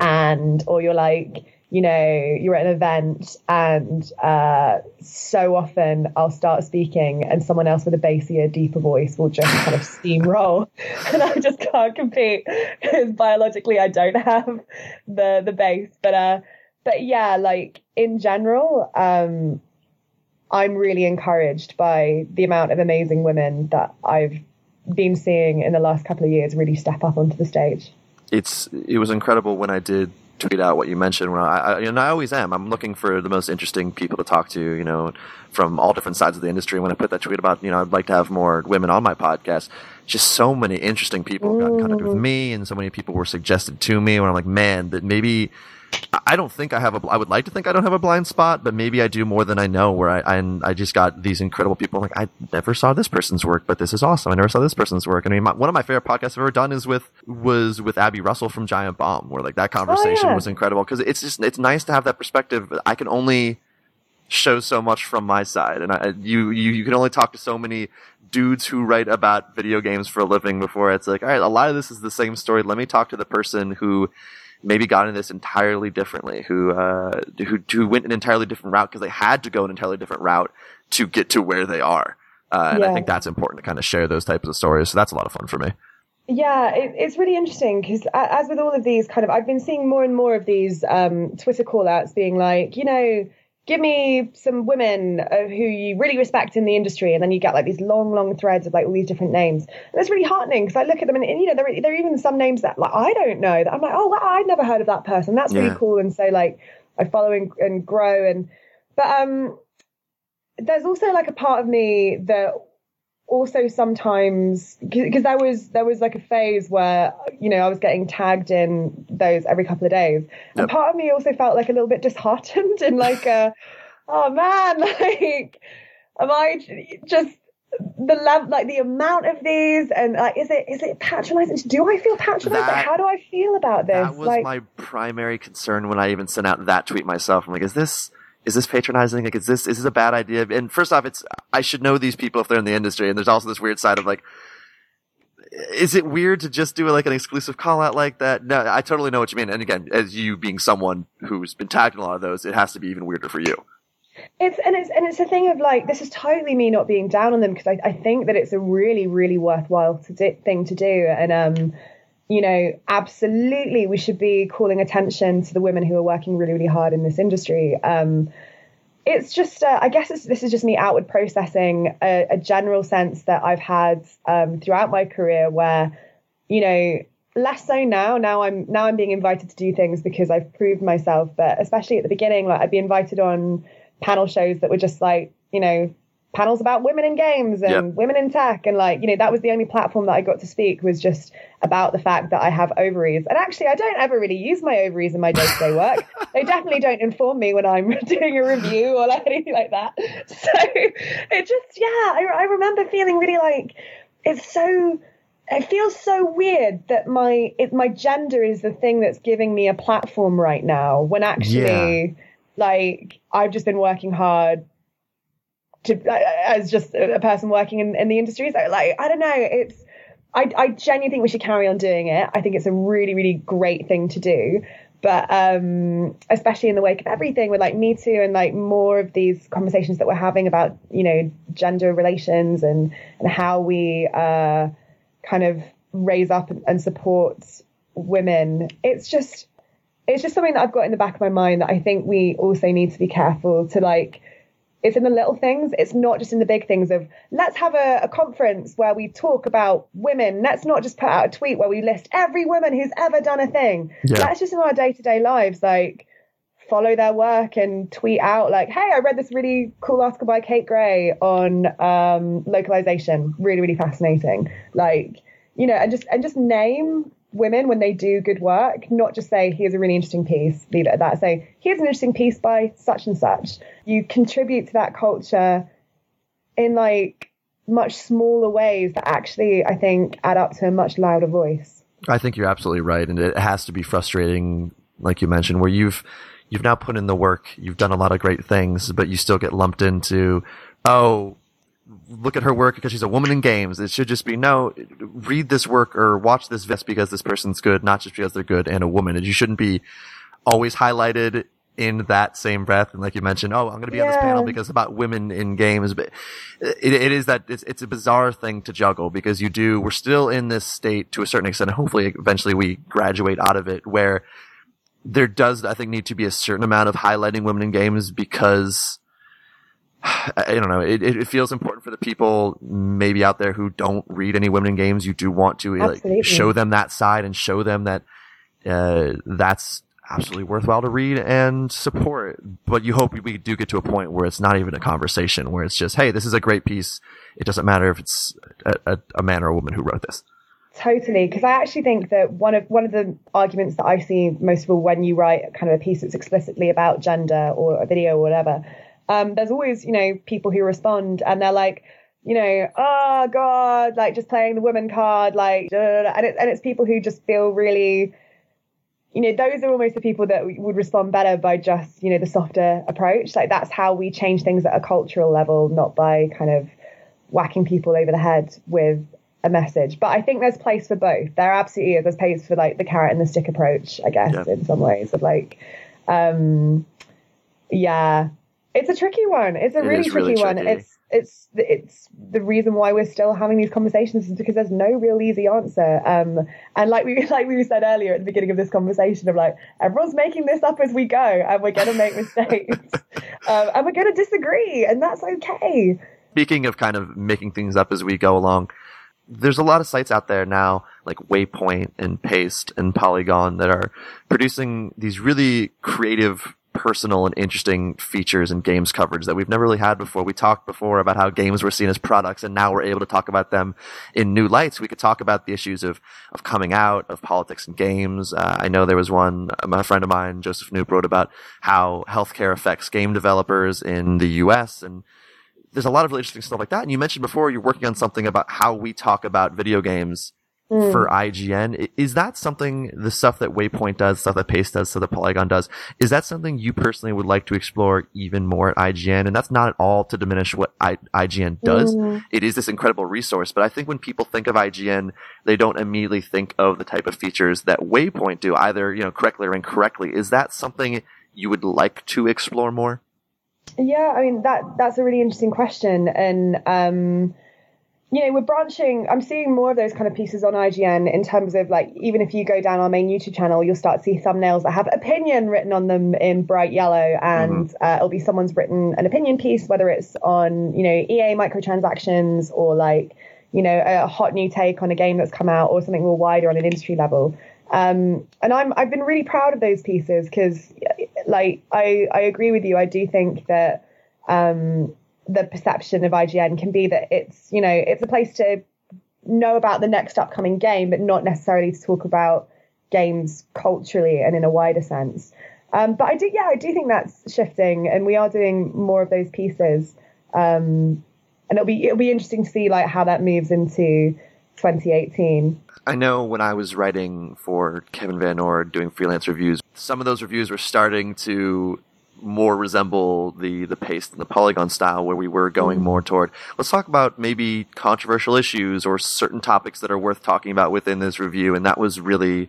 and or you're like you know you're at an event and uh, so often I'll start speaking and someone else with a bassier, deeper voice will just kind of steamroll [LAUGHS] and I just can't compete [LAUGHS] because biologically I don't have the the bass. But uh, but yeah, like in general, um, I'm really encouraged by the amount of amazing women that I've been seeing in the last couple of years really step up onto the stage. It's it was incredible when I did tweet out what you mentioned. When I, I and I always am. I'm looking for the most interesting people to talk to. You know, from all different sides of the industry. When I put that tweet about, you know, I'd like to have more women on my podcast. Just so many interesting people got in contact with me, and so many people were suggested to me. When I'm like, man, that maybe I don't think I have a. I would like to think I don't have a blind spot, but maybe I do more than I know. Where I I, I just got these incredible people. Like I never saw this person's work, but this is awesome. I never saw this person's work. I mean, my, one of my favorite podcasts I've ever done is with was with Abby Russell from Giant Bomb, where like that conversation oh, yeah. was incredible because it's just it's nice to have that perspective. I can only show so much from my side, and I, you you you can only talk to so many dudes who write about video games for a living before it's like, all right, a lot of this is the same story. Let me talk to the person who maybe got in this entirely differently, who uh, who who went an entirely different route because they had to go an entirely different route to get to where they are. Uh, and yeah. I think that's important to kind of share those types of stories. So that's a lot of fun for me. Yeah, it, it's really interesting because as with all of these kind of, I've been seeing more and more of these um, Twitter callouts being like, you know, give me some women uh, who you really respect in the industry and then you get like these long long threads of like all these different names and it's really heartening because i look at them and, and, you know there, there are even some names that like i don't know that i'm like oh wow, i'd never heard of that person that's yeah. really cool and so like i follow and, and grow and but um there's also like a part of me that also sometimes because there was there was like a phase where you know I was getting tagged in those every couple of days, yep. and part of me also felt like a little bit disheartened [LAUGHS] and like a oh man, [LAUGHS] like am I just the level like the amount of these and like is it is it patronizing? Do i feel patronized? That, like, how do i feel about this? that was like, my primary concern when i even sent out that tweet myself. I'm like is this is this patronizing? Like, is this is this a bad idea? And first off, it's I should know these people if they're in the industry. And there's also this weird side of like, is it weird to just do like an exclusive call out like that? No, I totally know what you mean. And again, as you being someone who's been tagged in a lot of those, it has to be even weirder for you. It's and it's and it's a thing of like this is totally me not being down on them because I, I think that it's a really really worthwhile to do, thing to do and um you know, absolutely, we should be calling attention to the women who are working really, really hard in this industry. Um, it's just, uh, I guess this is just me outward processing a, a general sense that I've had um, throughout my career where, you know, less so now. Now I'm now I'm being invited to do things because I've proved myself. But especially at the beginning, like I'd be invited on panel shows that were just like, you know, panels about women in games and yep. women in tech and like you know that was the only platform that I got to speak was just about the fact that I have ovaries and actually I don't ever really use my ovaries in my day-to-day work [LAUGHS] they definitely don't inform me when I'm [LAUGHS] doing a review or like anything like that [LAUGHS] so it just yeah I, I remember feeling really like it's so it feels so weird that my it, my gender is the thing that's giving me a platform right now when actually yeah. like I've just been working hard to as just a person working in, in the industry. So like I don't know, it's I, I genuinely think we should carry on doing it. I think it's a really, really great thing to do. but um, especially in the wake of everything with like Me Too and like more of these conversations that we're having about you know gender relations and and how we uh, kind of raise up and support women. It's just it's just something that I've got in the back of my mind that I think we also need to be careful to like it's in the little things. It's not just in the big things of let's have a, a, conference where we talk about women. Let's not just put out a tweet where we list every woman who's ever done a thing. Yeah. Let's just in our day to day lives, like follow their work and tweet out like, hey, I read this really cool article by Kate Gray on um, localization. Really, really fascinating. Like, you know, and just and just name women when they do good work, not just say, here's a really interesting piece, leave it at that. Say, here's an interesting piece by such and such. You contribute to that culture in like much smaller ways that actually, I think, add up to a much louder voice. I think you're absolutely right. And it has to be frustrating, like you mentioned, where you've, you've now put in the work, you've done a lot of great things, but you still get lumped into, oh, look at her work because she's a woman in games. It should just be no, read this work or watch this vest because this person's good, not just because they're good and a woman. And you shouldn't be always highlighted in that same breath. And like you mentioned, oh, I'm going to be yeah. on this panel because it's about women in games. But it, it is that it's, it's a bizarre thing to juggle because you do, we're still in this state to a certain extent. And hopefully eventually we graduate out of it where there does, I think, need to be a certain amount of highlighting women in games because I don't know. It, it feels important for the people maybe out there who don't read any women in games. You do want to like, show them that side and show them that uh, that's absolutely worthwhile to read and support. But you hope we do get to a point where it's not even a conversation, where it's just, hey, this is a great piece. It doesn't matter if it's a, a, a man or a woman who wrote this. Totally, because I actually think that one of one of the arguments that I see most of all when you write kind of a piece that's explicitly about gender or a video or whatever um, there's always, you know, people who respond and they're like, you know, oh God, like just playing the woman card, like, and it's and it's people who just feel really, you know, those are almost the people that would respond better by just, you know, the softer approach. Like that's how we change things at a cultural level, not by kind of whacking people over the head with a message. But I think there's place for both. There absolutely is. There's place for like the carrot and the stick approach, I guess, yeah. in some ways of like, um, yeah, it's a tricky one. It's a it really tricky really one. Tricky. It's it's it's the reason why we're still having these conversations is because there's no real easy answer. Um, and like we [LAUGHS] like we said earlier at the beginning of this conversation of like everyone's making this up as we go, and we're gonna make mistakes, [LAUGHS] um, and we're gonna disagree, and that's okay. Speaking of kind of making things up as we go along, there's a lot of sites out there now, like Waypoint and Paste and Polygon, that are producing these really creative personal and interesting features and games coverage that we've never really had before. We talked before about how games were seen as products and now we're able to talk about them in new lights. We could talk about the issues of, of coming out, of politics and games. Uh, I know there was one, a friend of mine, Joseph Knoop, wrote about how healthcare affects game developers in the US and there's a lot of really interesting stuff like that. And you mentioned before you're working on something about how we talk about video games mm. for IGN. Is that something, the stuff that Waypoint does, stuff that Paste does, stuff that Polygon does, is that something you personally would like to explore even more at IGN? And that's not at all to diminish what I, IGN does. Mm. It is this incredible resource, but I think when people think of IGN, they don't immediately think of the type of features that Waypoint do, either, you know, correctly or incorrectly. Is that something you would like to explore more? Yeah, I mean that that's a really interesting question, and um, you know, we're branching. I'm seeing more of those kind of pieces on IGN in terms of like, even if you go down our main YouTube channel, you'll start to see thumbnails that have opinion written on them in bright yellow, and mm-hmm. uh, it'll be someone's written an opinion piece, whether it's on, you know, EA microtransactions or like, you know, a hot new take on a game that's come out or something more wider on an industry level. Um, and I'm I've been really proud of those pieces because, like, I I agree with you. I do think that. Um, the perception of IGN can be that it's, you know, it's a place to know about the next upcoming game, but not necessarily to talk about games culturally and in a wider sense. Um, but I do, yeah, I do think that's shifting, and we are doing more of those pieces. Um, and it'll be it'll be interesting to see like how that moves into 2018. I know when I was writing for Kevin VanOrd doing freelance reviews, some of those reviews were starting to more resemble the the paste and the polygon style where we were going mm. more toward let's talk about maybe controversial issues or certain topics that are worth talking about within this review and that was really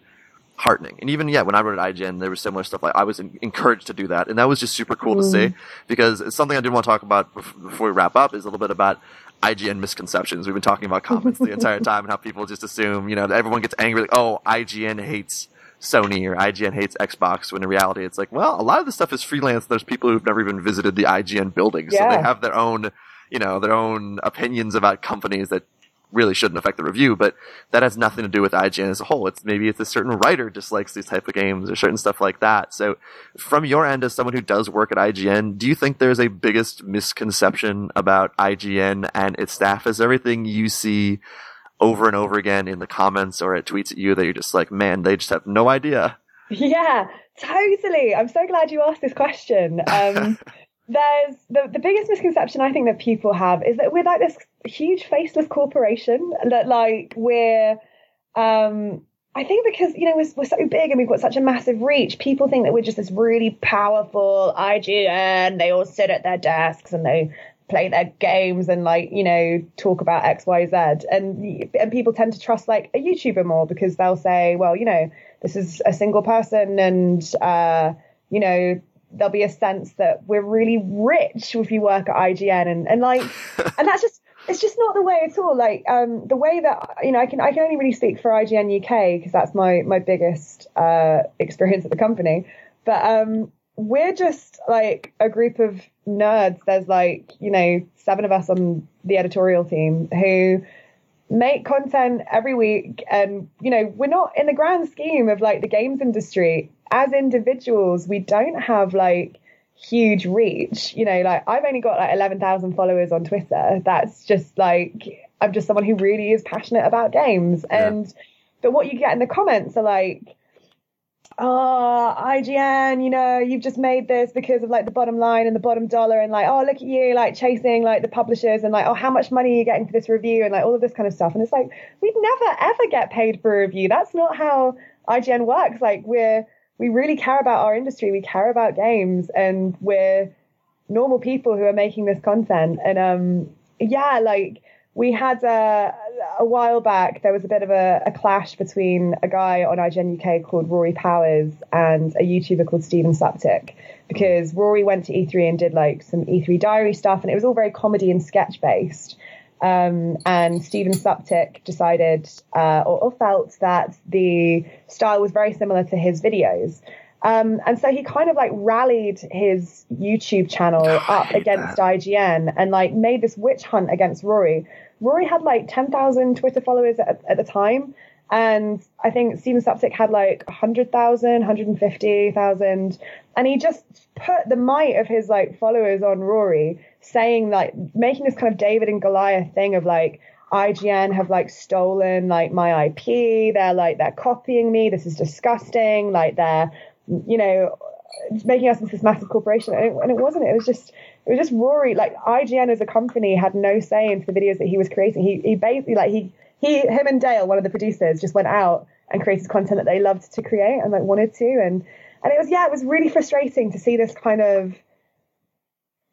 heartening. And even yeah, when I wrote at IGN, there was similar stuff. Like I was in, encouraged to do that, and that was just super cool mm. to see because it's something I did want to talk about before we wrap up is a little bit about IGN misconceptions. We've been talking about comments the [LAUGHS] entire time and how people just assume, you know, everyone gets angry, like, oh, IGN hates Sony or IGN hates Xbox, when in reality it's like, well, a lot of the stuff is freelance. There's people who've never even visited the IGN building, yeah. so they have their own, you know, their own opinions about companies that really shouldn't affect the review, but that has nothing to do with IGN as a whole. It's maybe it's a certain writer dislikes these type of games or certain stuff like that. So from your end as someone who does work at IGN, do you think there's a biggest misconception about IGN and its staff? Is everything you see over and over again in the comments or at tweets at you that you're just like, man, they just have no idea? Yeah, totally. I'm so glad you asked this question. Um, [LAUGHS] there's the, the biggest misconception I think that people have is that we're like this huge faceless corporation that like we're um I think because you know we're, we're so big and we've got such a massive reach, people think that we're just this really powerful IGN. They all sit at their desks and they play their games and like you know talk about X Y Z, and and people tend to trust like a YouTuber more because they'll say, well, you know, this is a single person and uh, you know there'll be a sense that we're really rich if you work at IGN and, and like [LAUGHS] and that's just it's just not the way at all. Like um, the way that you know I can I can only really speak for IGN UK because that's my my biggest uh, experience at the company. But um, we're just like a group of nerds. There's like you know seven of us on the editorial team who make content every week and you know we're not in the grand scheme of like the games industry as individuals, we don't have like huge reach. You know, like I've only got like 11,000 followers on Twitter. That's just like, I'm just someone who really is passionate about games. Yeah. And, but what you get in the comments are like, oh, IGN, you know, you've just made this because of like the bottom line and the bottom dollar and like, oh, look at you, like chasing like the publishers and like, oh, how much money are you getting for this review and like all of this kind of stuff. And it's like, we'd never ever get paid for a review. That's not how IGN works. Like we're, we really care about our industry. We care about games, and we're normal people who are making this content. And um, yeah, like we had a, a while back, there was a bit of a, a, clash between a guy on IGN UK called Rory Powers and a YouTuber called Steven Suptic because Rory went to E3 and did like some E3 diary stuff, and it was all very comedy and sketch based. Um, and Steven Suptic decided uh, or, or, felt that the style was very similar to his videos. Um, and so he kind of like rallied his YouTube channel oh, up against that. IGN and like made this witch hunt against Rory. Rory had like 10,000 Twitter followers at, at the time. And I think Steven Suptic had like 100,000, 150,000. And he just put the might of his like followers on Rory saying like making this kind of David and Goliath thing of like IGN have like stolen like my IP. They're like they're copying me. This is disgusting. Like they're you know making us into this massive corporation. And it, and it wasn't. It was just it was just Rory. Like IGN as a company had no say into the videos that he was creating. He he basically like he he him and Dale, one of the producers, just went out and created content that they loved to create and like wanted to and and it was yeah it was really frustrating to see this kind of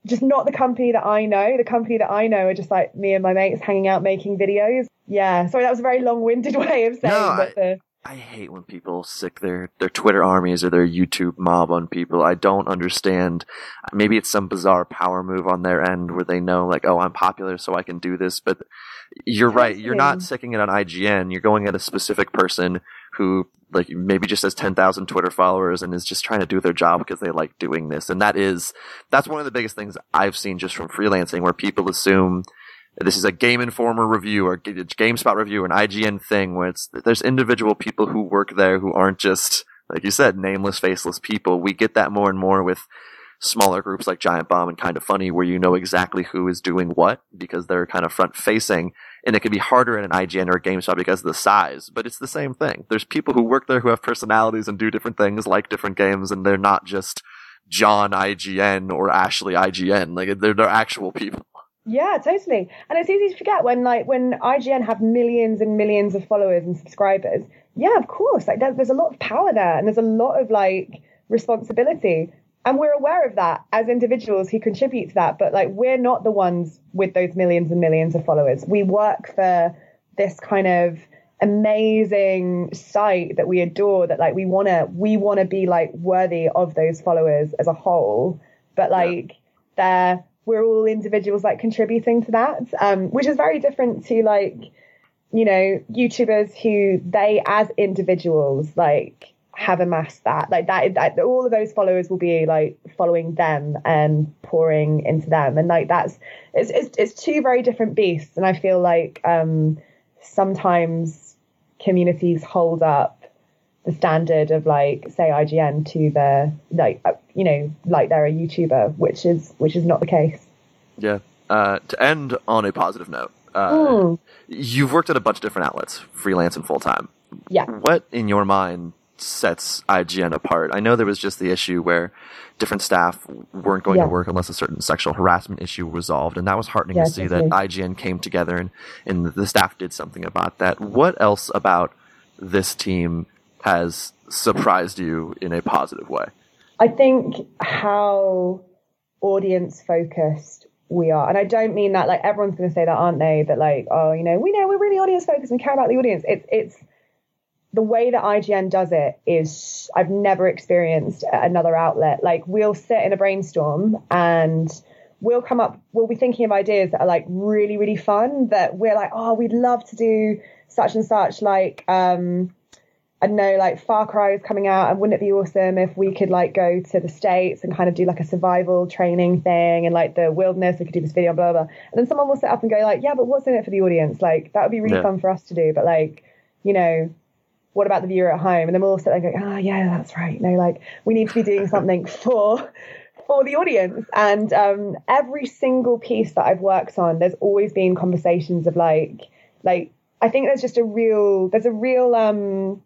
just not the company that I know. The company that I know are just like me and my mates hanging out making videos. Yeah, sorry, that was a very long-winded [LAUGHS] way of saying. No, but the... I, hate when people sic their their Twitter armies or their YouTube mob on people. I don't understand. Maybe it's some bizarre power move on their end where they know like, oh, I'm popular, so I can do this. But you're right. You're not sicking it on IGN. You're going at a specific person who like maybe just has 10,000 Twitter followers and is just trying to do their job because they like doing this. And that is, that's one of the biggest things I've seen just from freelancing where people assume this is a Game Informer review or GameSpot review an IGN thing where it's, there's individual people who work there who aren't just, like you said, nameless, faceless people. We get that more and more with smaller groups like Giant Bomb and Kind of Funny where you know exactly who is doing what because they're kind of front facing and it can be harder in an IGN or a GameSpot because of the size, but it's the same thing. There's people who work there who have personalities and do different things, like different games, and they're not just John IGN or Ashley IGN. Like they're, they're actual people. Yeah, totally. And it's easy to forget when like when IGN have millions and millions of followers and subscribers. Yeah, of course. Like there's, there's a lot of power there and there's a lot of like responsibility and we're aware of that as individuals who contribute to that but like we're not the ones with those millions and millions of followers we work for this kind of amazing site that we adore that like we want to we want to be like worthy of those followers as a whole but like yeah. they're we're all individuals like contributing to that um, which is very different to like you know youtubers who they as individuals like have amassed that. Like that, that all of those followers will be like following them and pouring into them. And like that's it's it's, it's two very different beasts. And i feel like um sometimes communities hold up the standard of like say IGN to the like uh, you know like they're a YouTuber, which is which is not the case. Yeah. Uh, to end on a positive note, uh, mm. you've worked at a bunch of different outlets, freelance and full time. Yeah. What in your mind sets IGN apart? I know there was just the issue where different staff weren't going yeah. to work unless a certain sexual harassment issue was resolved, and that was heartening yeah, to see that IGN came together and and the staff did something about that. What else about this team has surprised you in a positive way? I think how audience focused we are. And I don't mean that like everyone's going to say that, aren't they? That like, oh, you know, we know we're really audience focused and care about the audience. It's it's the way that IGN does it is I've never experienced another outlet. Like we'll sit in a brainstorm and we'll come up, we'll be thinking of ideas that are like really, really fun that we're like, oh, we'd love to do such and such. Like, um, Don't know, like Far Cry is coming out, and wouldn't it be awesome if we could like go to the States and kind of do like a survival training thing and like the wilderness, we could do this video, blah, blah, blah. And then someone will sit up and go, like, yeah, but what's in it for the audience? Like, that would be really yeah. fun for us to do. But like, you know, what about the viewer at home? And then we'll all sit there and go, oh, yeah, that's right. You know, like we need to be doing something [LAUGHS] for for the audience. And um, every single piece that I've worked on, there's always been conversations of like, like I think there's just a real, there's a real um,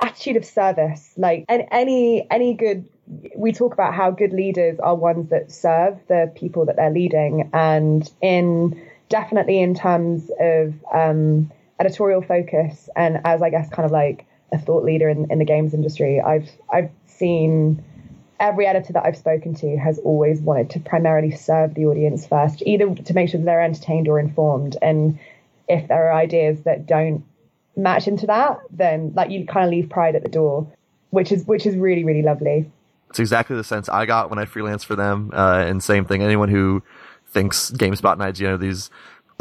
attitude of service. Like, and any any good, we talk about how good leaders are ones that serve the people that they're leading, and in definitely in terms of um, editorial focus, and as I guess kind of like a thought leader in, in the games industry, I've I've seen every editor that I've spoken to has always wanted to primarily serve the audience first, either to make sure that they're entertained or informed. And if there are ideas that don't match into that, then like you kind of leave pride at the door, which is which is really really lovely. It's exactly the sense I got when I freelance for them. Uh, and same thing. Anyone who thinks GameSpot and IGN are these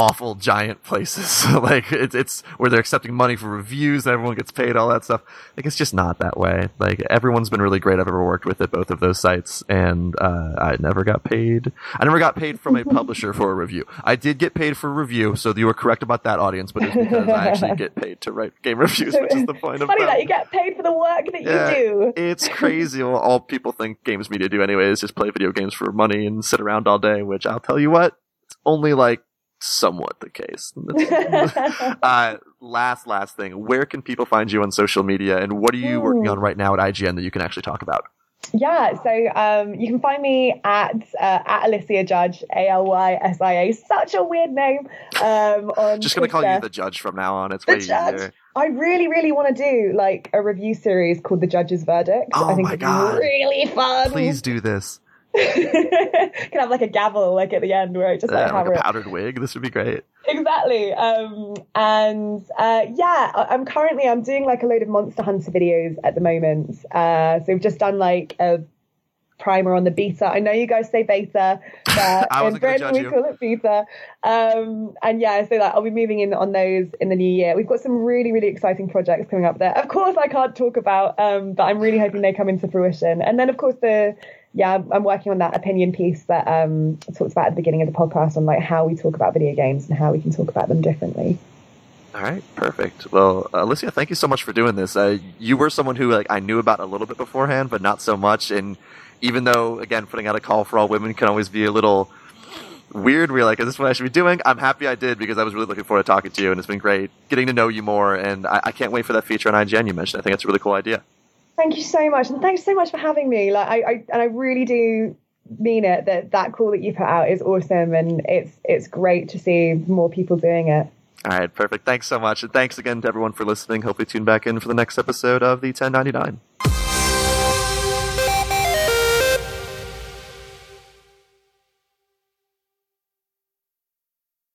awful giant places. [LAUGHS] like it's it's where they're accepting money for reviews and everyone gets paid, all that stuff. Like it's just not that way. Like everyone's been really great I've ever worked with at both of those sites, and uh, I never got paid. I never got paid from a publisher for a review. I did get paid for a review, so you were correct about that, audience. But it's because I actually [LAUGHS] get paid to write game reviews, which is the point it's of funny them. that you get paid for the work that yeah, you do. It's crazy. all people think games media do anyway is just play video games for money and sit around all day. Which I'll tell you what, it's only like somewhat the case. [LAUGHS] [LAUGHS] uh, last, last thing. Where can people find you on social media, and what are you mm. working on right now at IGN that you can actually talk about? Yeah, so um, you can find me at uh, at Alysia Judge, A L Y S I A. Such a weird name. Um, [LAUGHS] on Just gonna call you the Judge from now on. It's the way judge. easier. I really, really want to do like a review series called The Judge's Verdict. Oh I think my God. really fun. Please do this. [LAUGHS] Can have like a gavel like at the end where it just like, yeah, like a powdered wig. This would be great. Exactly. Um, and uh, yeah, I'm currently I'm doing like a load of Monster Hunter videos at the moment. Uh, so we've just done like a primer on the beta. I know you guys say beta, [LAUGHS] but in Britain we you. call it beta. Um, and yeah, so like I'll be moving in on those in the new year. We've got some really, really exciting projects coming up there. Of course, I can't talk about, um, but I'm really hoping they come into fruition. And then, of course, the yeah, I'm working on that opinion piece that um, talks about at the beginning of the podcast on like how we talk about video games and how we can talk about them differently. All right, perfect. Well, Alysia, thank you so much for doing this. Uh, you were someone who like I knew about a little bit beforehand, but not so much. And even though, again, putting out a call for all women can always be a little weird, we're like, is this what I should be doing? I'm happy I did because I was really looking forward to talking to you, and it's been great getting to know you more. And I, I can't wait for that feature on IGN you mentioned. I think it's a really cool idea. Thank you so much, and thanks so much for having me. Like, I, I and I really do mean it that that call that you put out is awesome, and it's it's great to see more people doing it. All right, perfect. Thanks so much, and thanks again to everyone for listening. Hopefully, tune back in for the next episode of the 1099.